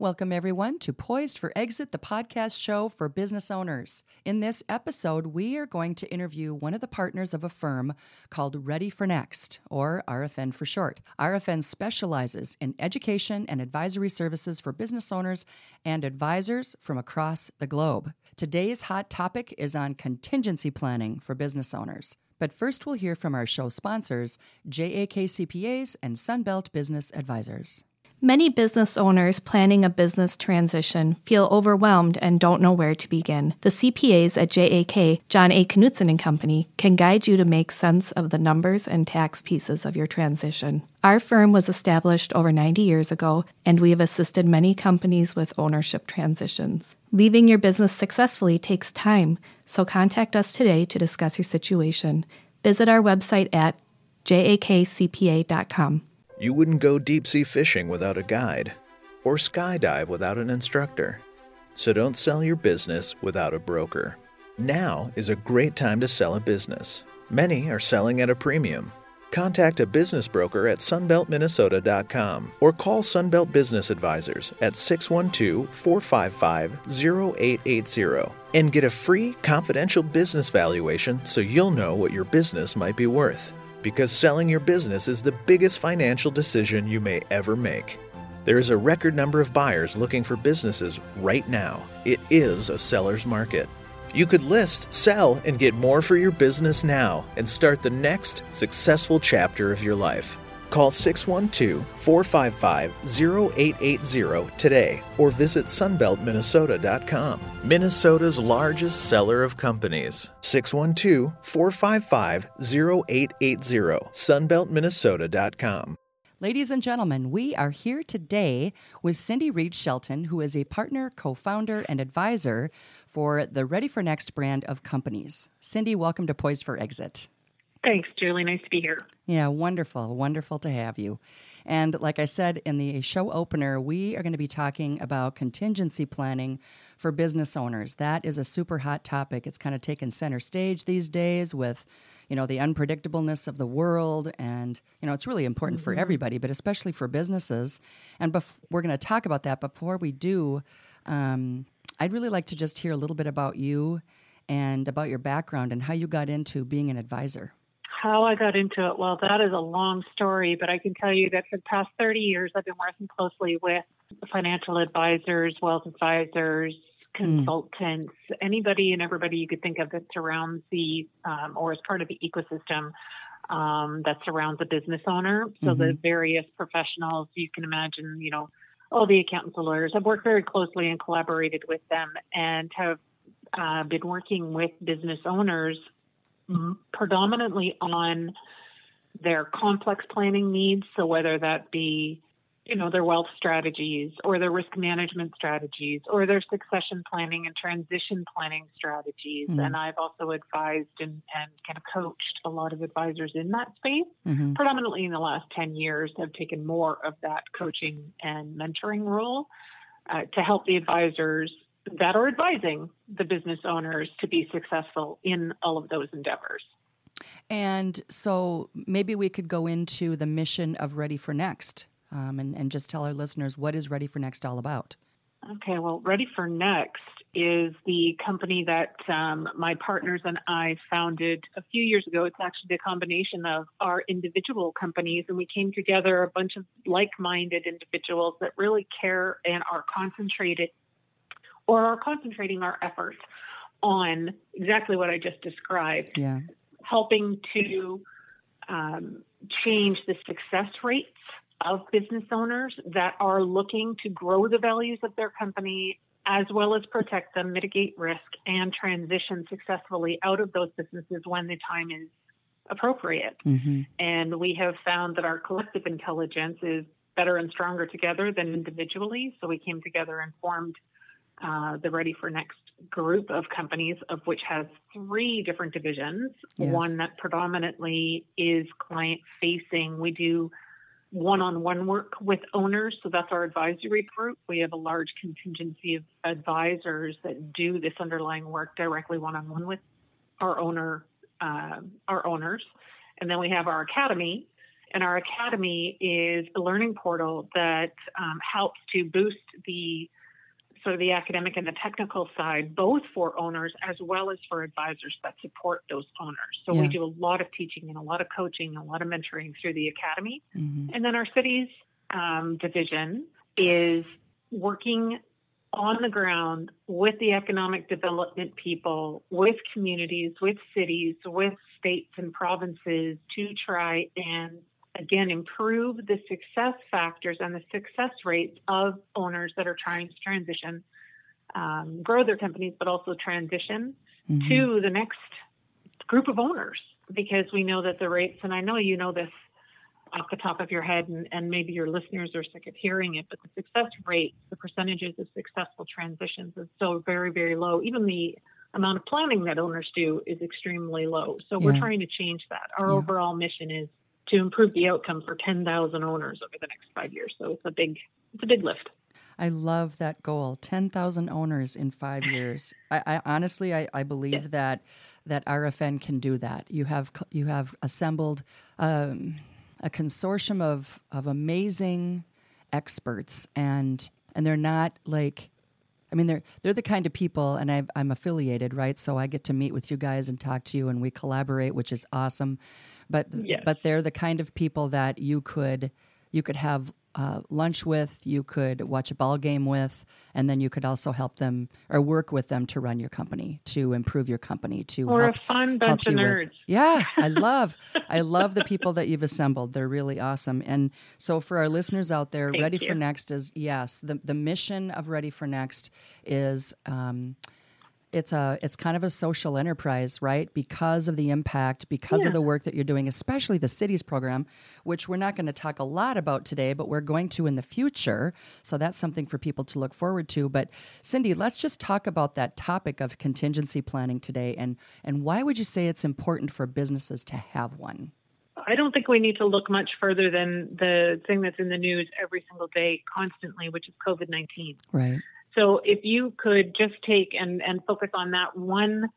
Welcome, everyone, to Poised for Exit, the podcast show for business owners. In this episode, we are going to interview one of the partners of a firm called Ready for Next, or RFN for short. RFN specializes in education and advisory services for business owners and advisors from across the globe. Today's hot topic is on contingency planning for business owners. But first, we'll hear from our show sponsors, JAK CPAs and Sunbelt Business Advisors. Many business owners planning a business transition feel overwhelmed and don't know where to begin. The CPAs at JAK, John A. Knutson and Company, can guide you to make sense of the numbers and tax pieces of your transition. Our firm was established over 90 years ago, and we have assisted many companies with ownership transitions. Leaving your business successfully takes time, so contact us today to discuss your situation. Visit our website at jakcpa.com. You wouldn't go deep sea fishing without a guide, or skydive without an instructor. So don't sell your business without a broker. Now is a great time to sell a business. Many are selling at a premium. Contact a business broker at sunbeltminnesota.com or call Sunbelt Business Advisors at 612 455 0880 and get a free confidential business valuation so you'll know what your business might be worth because selling your business is the biggest financial decision you may ever make. There is a record number of buyers looking for businesses right now. It is a seller's market. You could list, sell, and get more for your business now and start the next successful chapter of your life. Call 612 455 0880 today or visit sunbeltminnesota.com, Minnesota's largest seller of companies. 612 455 0880, sunbeltminnesota.com. Ladies and gentlemen, we are here today with Cindy Reed Shelton, who is a partner, co founder, and advisor for the Ready for Next brand of companies. Cindy, welcome to Poised for Exit. Thanks, Julie. Nice to be here. Yeah, wonderful. Wonderful to have you. And like I said in the show opener, we are going to be talking about contingency planning for business owners. That is a super hot topic. It's kind of taken center stage these days with, you know, the unpredictableness of the world. And, you know, it's really important mm-hmm. for everybody, but especially for businesses. And bef- we're going to talk about that. Before we do, um, I'd really like to just hear a little bit about you and about your background and how you got into being an advisor. How I got into it, well, that is a long story, but I can tell you that for the past 30 years, I've been working closely with financial advisors, wealth advisors, hmm. consultants, mm. anybody and everybody you could think of that surrounds the um, or is part of the ecosystem um, that surrounds a business owner. So mm-hmm. the various professionals you can imagine, you know, all the accountants and lawyers. I've worked very closely and collaborated with them and have uh, been working with business owners predominantly on their complex planning needs. So whether that be, you know, their wealth strategies or their risk management strategies or their succession planning and transition planning strategies. Mm-hmm. And I've also advised and, and kind of coached a lot of advisors in that space. Mm-hmm. Predominantly in the last 10 years, have taken more of that coaching and mentoring role uh, to help the advisors that are advising the business owners to be successful in all of those endeavors. And so maybe we could go into the mission of Ready for Next um, and, and just tell our listeners what is Ready for Next all about. Okay, well, Ready for Next is the company that um, my partners and I founded a few years ago. It's actually a combination of our individual companies, and we came together a bunch of like minded individuals that really care and are concentrated or are concentrating our efforts on exactly what I just described. Yeah. Helping to um, change the success rates of business owners that are looking to grow the values of their company as well as protect them, mitigate risk, and transition successfully out of those businesses when the time is appropriate. Mm-hmm. And we have found that our collective intelligence is better and stronger together than individually. So we came together and formed uh, the Ready for Next group of companies, of which has three different divisions. Yes. One that predominantly is client facing. We do one on one work with owners. So that's our advisory group. We have a large contingency of advisors that do this underlying work directly one on one with our owner, uh, our owners. And then we have our academy. And our academy is a learning portal that um, helps to boost the sort of the academic and the technical side, both for owners as well as for advisors that support those owners. So we do a lot of teaching and a lot of coaching, and a lot of mentoring through the academy. Mhm. And then our cities um, division is working on the ground with the economic development people, with communities, with cities, with states and provinces to try and again improve the success factors and the success rates of owners that are trying to transition, um, grow their companies, but also transition Mhm. to the next group of owners because we know that the rates, and I know you know this off the top of your head, and, and maybe your listeners are sick of hearing it, but the success rate, the percentages of successful transitions is so very, very low. Even the amount of planning that owners do is extremely low. So we're trying to change that. Our Yeah. overall mission is to improve the outcome for 10,000 owners over the next five years. So it's a big, it's a big lift. I love that goal. Ten thousand owners in five years. I, I honestly, I, I believe that that RFN can do that. You have you have assembled um, a consortium of of amazing experts, and and they're not like. I mean, they're they're the kind of people, and i I'm affiliated, right? So I get to meet with you guys and talk to you, and we collaborate, which is awesome. But Yes. but they're the kind of people that you could you could have uh, lunch with, you could watch a ball game with, and then you could also help them or work with them to run your company, to improve your company, to We're help, a fun help bunch of you with- yeah, I love, I love the people that you've assembled. They're really awesome. And so for our listeners out there, Thank Ready you. for Next is yes, the the mission of Ready for Next is. Um, it's a it's kind of a social enterprise, right? Because of the impact, because of the work that you're doing, especially the cities program, which we're not going to talk a lot about today, but we're going to in the future. So that's something for people to look forward to. But Cindy, let's just talk about that topic of contingency planning today, and and why would you say it's important for businesses to have one? I don't think we need to look much further than the thing that's in the news every single day, constantly, which is COVID 19. Right. So if you could just take and, and focus on that one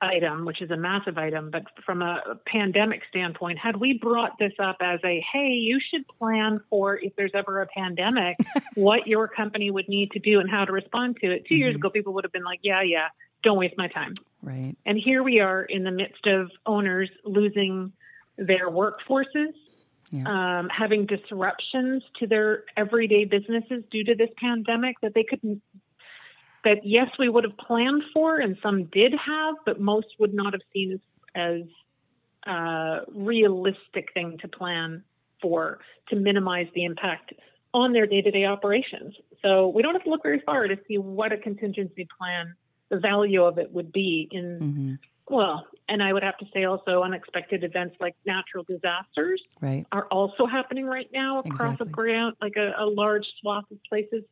item, which is a massive item, but from a pandemic standpoint, had we brought this up as a, hey, you should plan for if there's ever a pandemic, what your company would need to do and how to respond to it. 2 years Mhm. ago, people would have been like, yeah, yeah, don't waste my time. Right. And here we are in the midst of owners losing their workforces, Yeah. um, having disruptions to their everyday businesses due to this pandemic that they couldn't, that yes, we would have planned for, and some did have, but most would not have seen as, as uh, realistic thing to plan for to minimize the impact on their day-to-day operations. So we don't have to look very far to see what a contingency plan, the value of it would be in hmm well, and I would have to say also unexpected events like natural disasters Right. are also happening right now across Exactly. a ground, like a, a large swath of places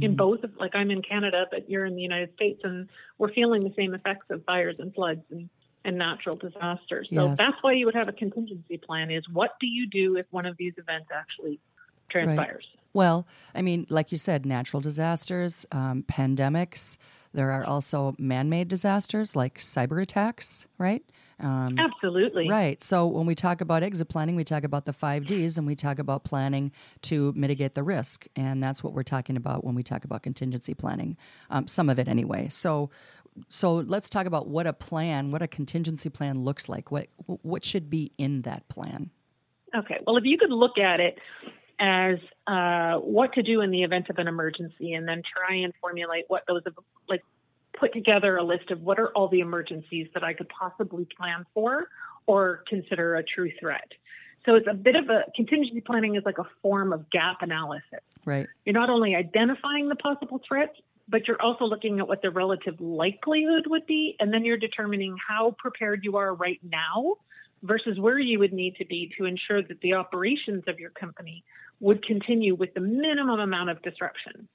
in Mhm. both of, like I'm in Canada, but you're in the United States, and we're feeling the same effects of fires and floods and, and natural disasters. So Yes. that's why you would have a contingency plan is what do you do if one of these events actually transpires? Well, I mean, like you said, natural disasters, um, pandemics. There are also man-made disasters like cyber attacks, right? Um, Absolutely. Right. So when we talk about exit planning, we talk about the five Ds and we talk about planning to mitigate the risk. And that's what we're talking about when we talk about contingency planning, um, some of it anyway. So, so let's talk about what a plan, what a contingency plan looks like. What what should be in that plan? Okay. Well, if you could look at it as uh, what to do in the event of an emergency, and then try and formulate what those like put together a list of what are all the emergencies that I could possibly plan for or consider a true threat. So it's a bit of a contingency planning is like a form of gap analysis. Right. You're not only identifying the possible threats, but you're also looking at what the relative likelihood would be, and then you're determining how prepared you are right now versus where you would need to be to ensure that the operations of your company would continue with the minimum amount of disruption.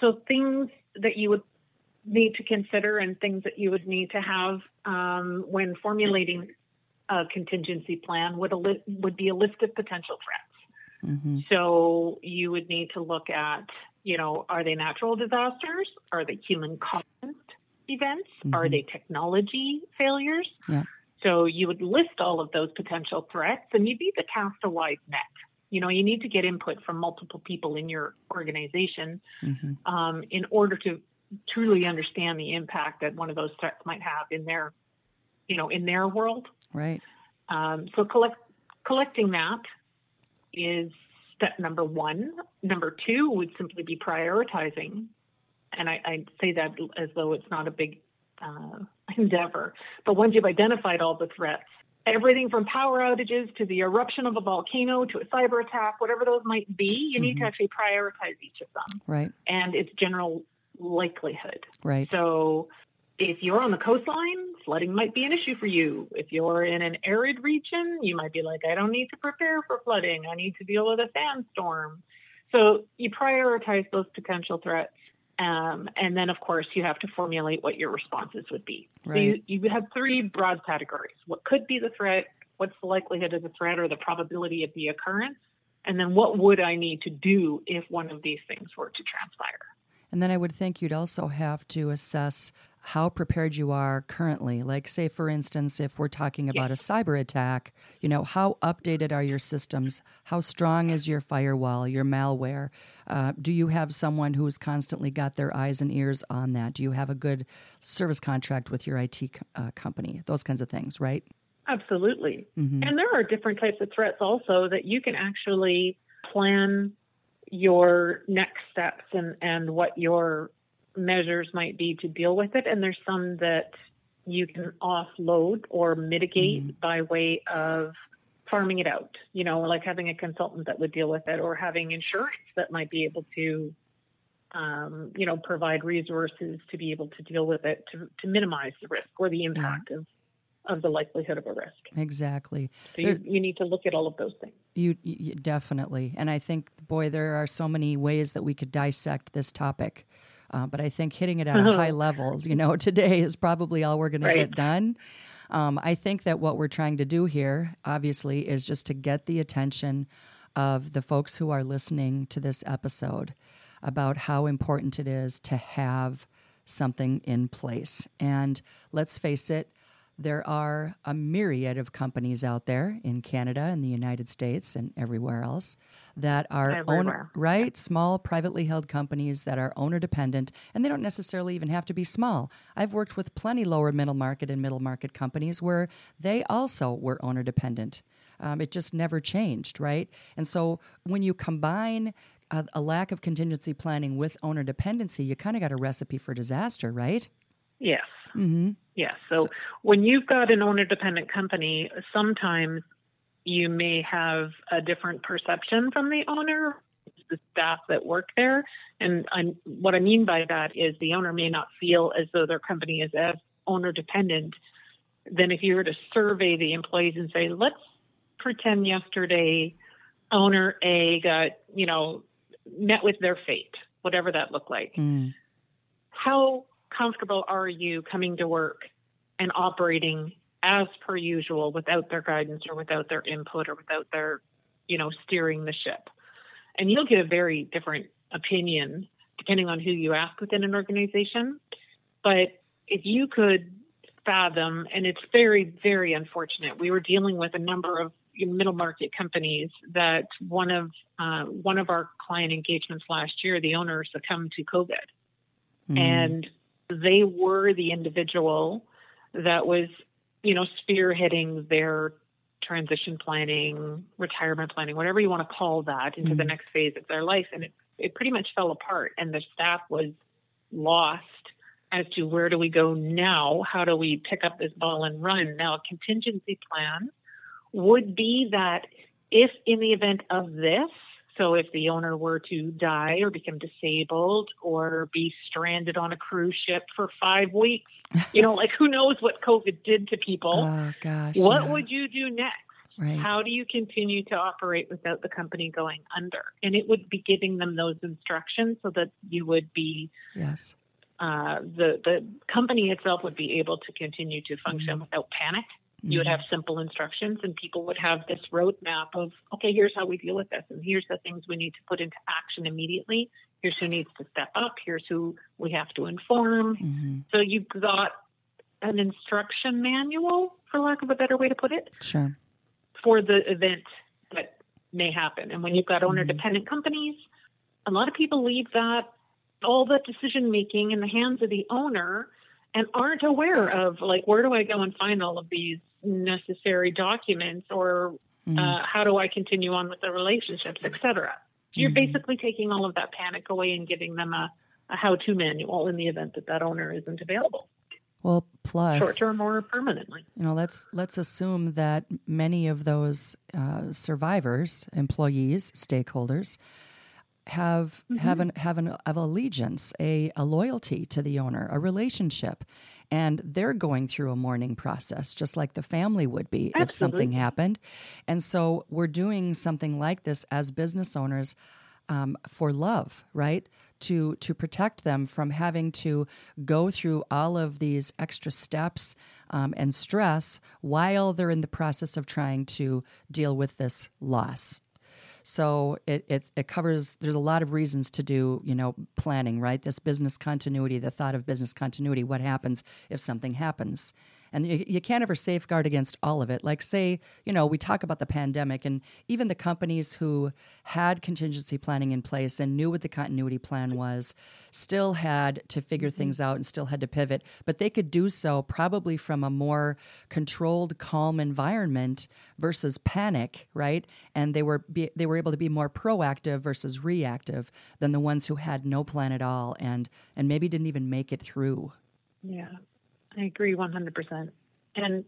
So things that you would need to consider and things that you would need to have um, when formulating a contingency plan would, a li- would be a list of potential threats. Mm-hmm. So you would need to look at, you know, are they natural disasters? Are they human caused events? Are Mhm. they technology failures? Yeah. So you would list all of those potential threats and you'd need to cast a wide net. You know, you need to get input from multiple people in your organization Mm-hmm. um, in order to truly understand the impact that one of those threats might have in their, you know, in their world. Right. Um, so collect, collecting that is step number one. Number two would simply be prioritizing, and I, I say that as though it's not a big uh, endeavor. But once you've identified all the threats, everything from power outages to the eruption of a volcano to a cyber attack, whatever those might be, you need to Mhm. actually prioritize each of them Right. and its general likelihood. Right. So if you're on the coastline, flooding might be an issue for you. If you're in an arid region, you might be like, I don't need to prepare for flooding. I need to deal with a sandstorm. So you prioritize those potential threats. Um, and then, of course, you have to formulate what your responses would be. So you, you have three broad categories what could be the threat, what's the likelihood of the threat or the probability of the occurrence, and then what would I need to do if one of these things were to transpire. And then I would think you'd also have to assess how prepared you are currently. Like, say, for instance, if we're talking about a cyber attack, you know, how updated are your systems? How strong is your firewall, your malware? Uh, do you have someone who's constantly got their eyes and ears on that? Do you have a good service contract with your IT uh, company? Those kinds of things, right? Absolutely. Mhm. And there are different types of threats also that you can actually plan your next steps and, and what your measures might be to deal with it. And there's some that you can offload or mitigate by way of farming it out, you know, like having a consultant that would deal with it or having insurance that might be able to, um, you know, provide resources to be able to deal with it to, to minimize the risk or the impact of, of the likelihood of a risk. Exactly. So you, you need to look at all of those things. You, you definitely, and I think, boy, there are so many ways that we could dissect this topic. Uh, but I think hitting it at a high level, you know, today is probably all we're going to get done. Um, I think that what we're trying to do here, obviously, is just to get the attention of the folks who are listening to this episode about how important it is to have something in place. And let's face it, there are a myriad of companies out there in Canada and the United States and everywhere else that are owner, right small privately held companies that are owner dependent and they don't necessarily even have to be small. I've worked with plenty lower middle market and middle market companies where they also were owner dependent. Um, it just never changed, right? And so when you combine a, a lack of contingency planning with owner dependency, you kind of got a recipe for disaster, right? Yes. Mm-hmm. Yes. So, when you've got an owner dependent company, sometimes you may have a different perception from the owner, the staff that work there. And i what I mean by that is the owner may not feel as though their company is as owner dependent. Then, if you were to survey the employees and say, let's pretend yesterday owner A got, you know, met with their fate, whatever that looked like Mm. how comfortable are you coming to work and operating as per usual without their guidance or without their input or without their you know steering the ship? And you'll get a very different opinion depending on who you ask within an organization. But if you could fathom and it's very very unfortunate we were dealing with a number of middle market companies that one of uh, one of our client engagements last year the owner succumbed to covid. Mm. and they were the individual that was you know spearheading their transition planning retirement planning whatever you want to call that into the Mhm. next phase of their life. And it, it pretty much fell apart and the staff was lost as to where do we go now? How do we pick up this ball and run? Now a contingency plan would be that if in the event of this so if the owner were to die or become disabled or be stranded on a cruise ship for five weeks, you know, like who knows what COVID did to people? Oh gosh. what yeah. would you do next? right. How do you continue to operate without the company going under? And it would be giving them those instructions so that you would be yes. uh, the the company itself would be able to continue to function mm-hmm. without panic. Mm-hmm. You would have simple instructions, and people would have this roadmap of, okay, here's how we deal with this, and here's the things we need to put into action immediately. Here's who needs to step up. Here's who we have to inform. Mm-hmm. So you've got an instruction manual, for lack of a better way to put it, sure, for the event that may happen. And when you've got owner dependent mm-hmm. companies, a lot of people leave that all that decision making in the hands of the owner and aren't aware of like where do I go and find all of these necessary documents or mm-hmm. uh, how do I continue on with the relationships, etc. So you're mm-hmm. basically taking all of that panic away and giving them a, a how-to manual in the event that that owner isn't available. Well, plus short term or permanently. You know, let's let's assume that many of those uh, survivors, employees, stakeholders, have mm-hmm. have an have an have allegiance, a, a loyalty to the owner, a relationship, and they're going through a mourning process, just like the family would be Absolutely. if something happened. And so we're doing something like this as business owners um, for love, right? to to protect them from having to go through all of these extra steps um, and stress while they're in the process of trying to deal with this loss. So it, it, it covers. There's a lot of reasons to do you know planning, right? This business continuity, the thought of business continuity. What happens if something happens? And you, you can't ever safeguard against all of it. Like, say, you know, we talk about the pandemic, and even the companies who had contingency planning in place and knew what the continuity plan was still had to figure mm-hmm. things out and still had to pivot, but they could do so probably from a more controlled, calm environment versus panic, right? And they were be, they were able to be more proactive versus reactive than the ones who had no plan at all and and maybe didn't even make it through. Yeah. I agree 100%. And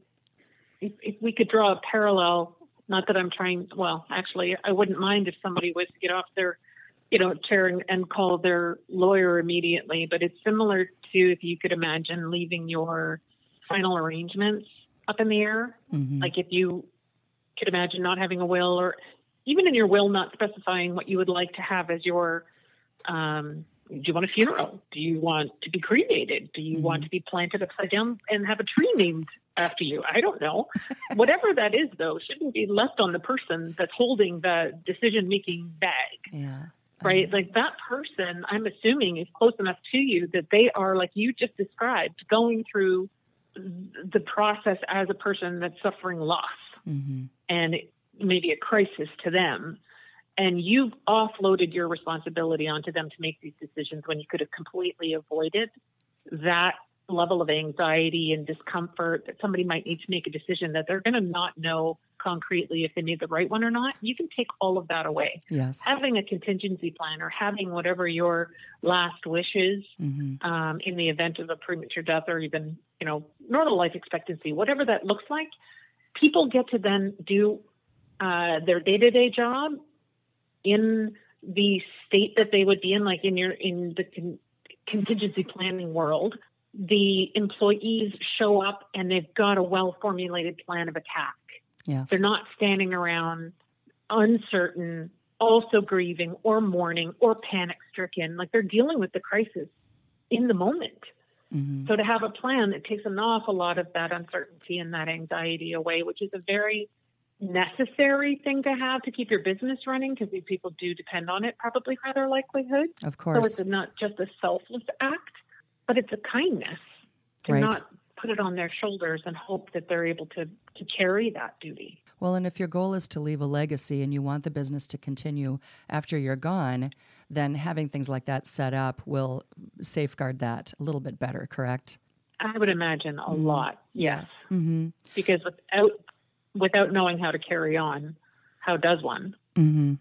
if, if we could draw a parallel, not that I'm trying, well, actually, I wouldn't mind if somebody was to get off their, you know, chair and, and call their lawyer immediately, but it's similar to if you could imagine leaving your final arrangements up in the air. Mm-hmm. Like if you could imagine not having a will or even in your will not specifying what you would like to have as your um, do you want a funeral? Do you want to be cremated? Do you mm-hmm. want to be planted upside down and have a tree named after you? I don't know. Whatever that is, though, shouldn't be left on the person that's holding the decision making bag. Yeah. Right? Um, like that person, I'm assuming, is close enough to you that they are, like you just described, going through the process as a person that's suffering loss mm-hmm. and maybe a crisis to them and you've offloaded your responsibility onto them to make these decisions when you could have completely avoided that level of anxiety and discomfort that somebody might need to make a decision that they're going to not know concretely if they need the right one or not you can take all of that away yes having a contingency plan or having whatever your last wishes mm-hmm. um, in the event of a premature death or even you know normal life expectancy whatever that looks like people get to then do uh, their day-to-day job in the state that they would be in, like in your in the con- contingency planning world, the employees show up and they've got a well formulated plan of attack. Yes. They're not standing around uncertain, also grieving or mourning or panic stricken. Like they're dealing with the crisis in the moment. Mm-hmm. So to have a plan that takes an awful lot of that uncertainty and that anxiety away, which is a very necessary thing to have to keep your business running because these people do depend on it probably for their livelihood. Of course. So it's not just a selfless act, but it's a kindness to right. not put it on their shoulders and hope that they're able to, to carry that duty. Well, and if your goal is to leave a legacy and you want the business to continue after you're gone, then having things like that set up will safeguard that a little bit better, correct? I would imagine a mm-hmm. lot, yes. Mm-hmm. Because without without knowing how to carry on, how does one? Mm-hmm.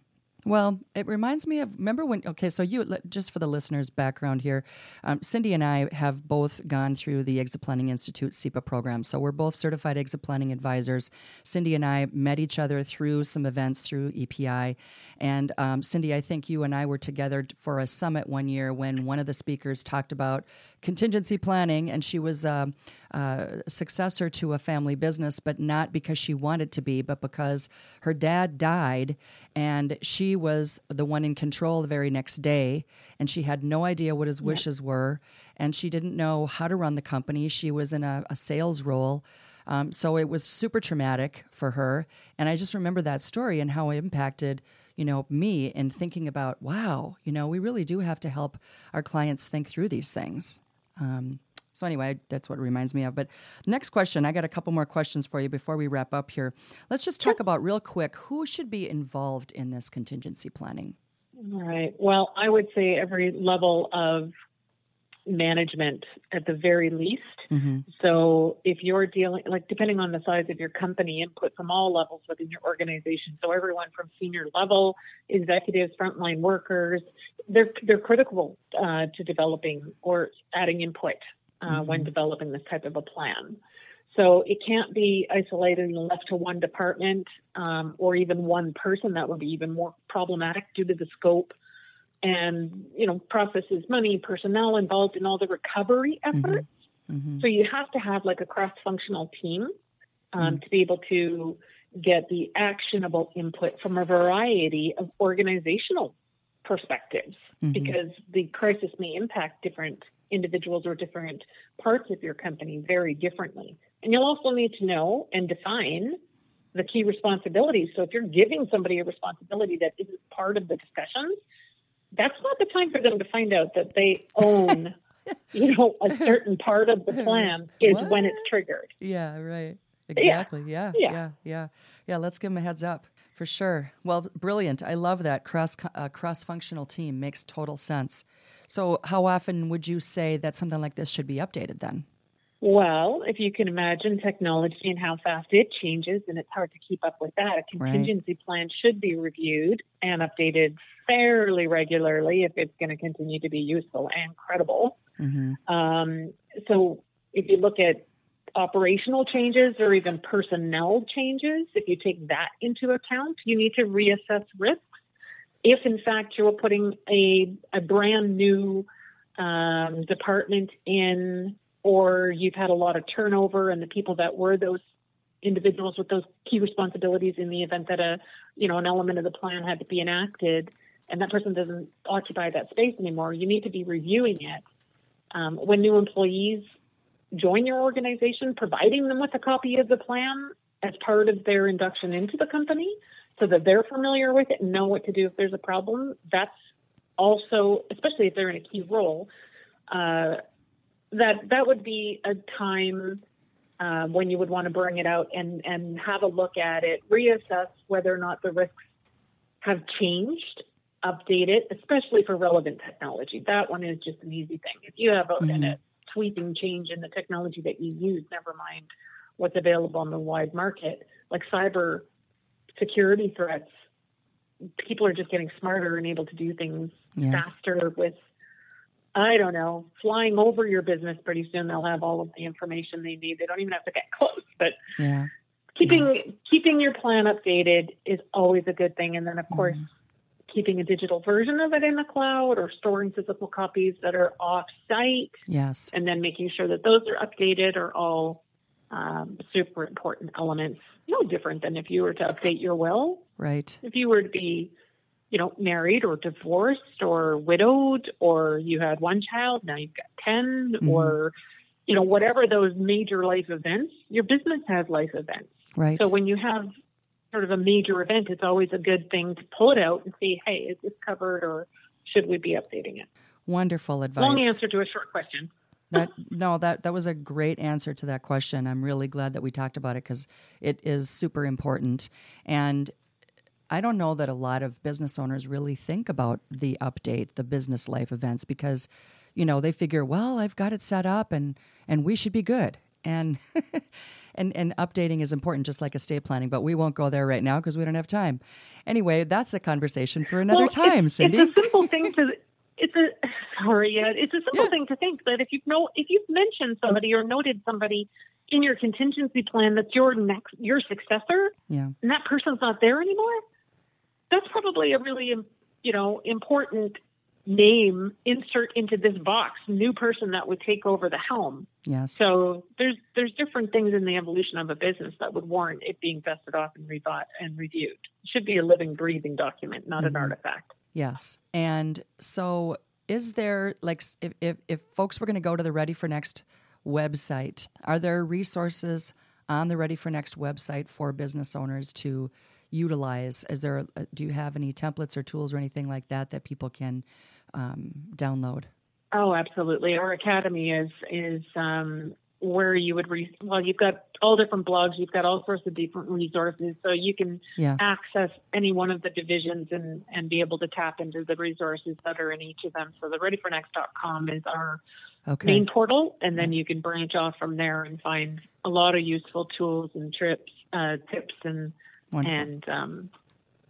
Well, it reminds me of remember when okay, so you just for the listeners' background here, um, Cindy and I have both gone through the Exit Planning Institute CEPA program, so we're both certified exit planning advisors. Cindy and I met each other through some events through EPI, and um, Cindy, I think you and I were together for a summit one year when one of the speakers talked about contingency planning, and she was a, a, successor to a family business, but not because she wanted to be, but because her dad died, and she was the one in control the very next day, and she had no idea what his wishes were, and she didn't know how to run the company. She was in a, a sales role. Um, so it was super traumatic for her. And I just remember that story and how it impacted, you know, me in thinking about, wow, you know, we really do have to help our clients think through these things. Um, so anyway, that's what it reminds me of. But next question, I got a couple more questions for you before we wrap up here. Let's just talk about real quick who should be involved in this contingency planning. All right. Well, I would say every level of management at the very least. Mm-hmm. So if you're dealing, like depending on the size of your company, input from all levels within your organization. So everyone from senior level, executives, frontline workers, they're they're critical uh, to developing or adding input uh, mm-hmm. when developing this type of a plan. So it can't be isolated and left to one department um, or even one person. That would be even more problematic due to the scope and you know processes money personnel involved in all the recovery mm-hmm. efforts mm-hmm. Mm-hmm. so you have to have like a cross-functional team um, mm-hmm. to be able to get the actionable input from a variety of organizational perspectives mm-hmm. because the crisis may impact different individuals or different parts of your company very differently and you'll also need to know and define the key responsibilities so if you're giving somebody a responsibility that isn't part of the discussions that's not the time for them to find out that they own, you know, a certain part of the plan is what? when it's triggered. Yeah, right. Exactly. Yeah. Yeah. Yeah. Yeah. Yeah. Let's give them a heads up for sure. Well, brilliant. I love that cross uh, cross functional team makes total sense. So, how often would you say that something like this should be updated then? Well, if you can imagine technology and how fast it changes, and it's hard to keep up with that, a contingency right. plan should be reviewed and updated fairly regularly if it's going to continue to be useful and credible. Mm-hmm. Um, so, if you look at operational changes or even personnel changes, if you take that into account, you need to reassess risks. If, in fact, you're putting a, a brand new um, department in or you've had a lot of turnover and the people that were those individuals with those key responsibilities in the event that a you know an element of the plan had to be enacted and that person doesn't occupy that space anymore you need to be reviewing it. Um, when new employees join your organization providing them with a copy of the plan as part of their induction into the company so that they're familiar with it and know what to do if there's a problem that's also especially if they're in a key role uh, that that would be a time uh, when you would want to bring it out and and have a look at it, reassess whether or not the risks have changed, update it, especially for relevant technology. That one is just an easy thing. If you have a, mm-hmm. a sweeping change in the technology that you use, never mind what's available on the wide market, like cyber security threats, people are just getting smarter and able to do things yes. faster with I don't know, flying over your business pretty soon they'll have all of the information they need. They don't even have to get close, but yeah. keeping yeah. keeping your plan updated is always a good thing. And then of mm-hmm. course keeping a digital version of it in the cloud or storing physical copies that are off site. Yes. And then making sure that those are updated are all um, super important elements. No different than if you were to update your will. Right. If you were to be you know, married or divorced or widowed, or you had one child, now you've got 10, mm-hmm. or, you know, whatever those major life events, your business has life events. Right. So when you have sort of a major event, it's always a good thing to pull it out and see, hey, is this covered or should we be updating it? Wonderful advice. Long answer to a short question. that no that that was a great answer to that question i'm really glad that we talked about it because it is super important and I don't know that a lot of business owners really think about the update, the business life events, because, you know, they figure, well, I've got it set up and and we should be good. And and and updating is important, just like estate planning. But we won't go there right now because we don't have time. Anyway, that's a conversation for another well, time, it's, Cindy. It's a simple thing to. It's a sorry, it's a simple yeah. thing to think that if you know if you've mentioned somebody or noted somebody in your contingency plan that's your next your successor, yeah, and that person's not there anymore, that's probably a really you know important name insert into this box new person that would take over the helm Yes. so there's there's different things in the evolution of a business that would warrant it being vested off and rebought and reviewed it should be a living breathing document not an mm-hmm. artifact Yes. And so is there like if if, if folks were going to go to the Ready for Next website, are there resources on the Ready for Next website for business owners to utilize? Is there a, do you have any templates or tools or anything like that that people can um, download? Oh, absolutely. Our academy is is um, where you would re- well, you've got all different blogs, you've got all sorts of different resources, so you can Yes. access any one of the divisions and and be able to tap into the resources that are in each of them. So the readyfornext.com is our Okay. main portal, and then you can branch off from there and find a lot of useful tools and trips, uh, tips, and Wonderful. and um,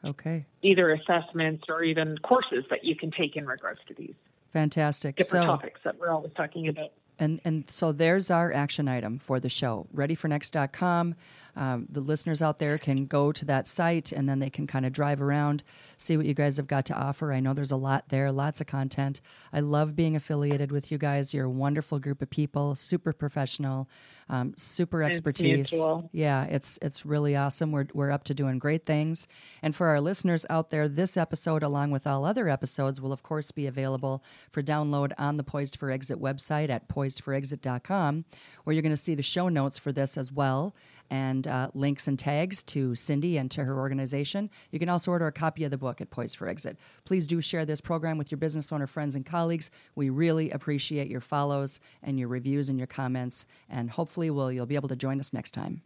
Okay. either assessments or even courses that you can take in regards to these Fantastic. different so topics that we're always talking about. And and so there's our action item for the show. Readyfornext.com. Um, the listeners out there can go to that site and then they can kind of drive around, see what you guys have got to offer. I know there's a lot there, lots of content. I love being affiliated with you guys. You're a wonderful group of people, super professional, um, super expertise. mutual. Yeah, it's it's really awesome. We're we're up to doing great things. And for our listeners out there, this episode, along with all other episodes, will of course be available for download on the Poised for Exit website at poisedforexit.com, where you're going to see the show notes for this as well. And uh, links and tags to Cindy and to her organization. You can also order a copy of the book at Poised for Exit. Please do share this program with your business owner friends and colleagues. We really appreciate your follows and your reviews and your comments. And hopefully, we'll, you'll be able to join us next time.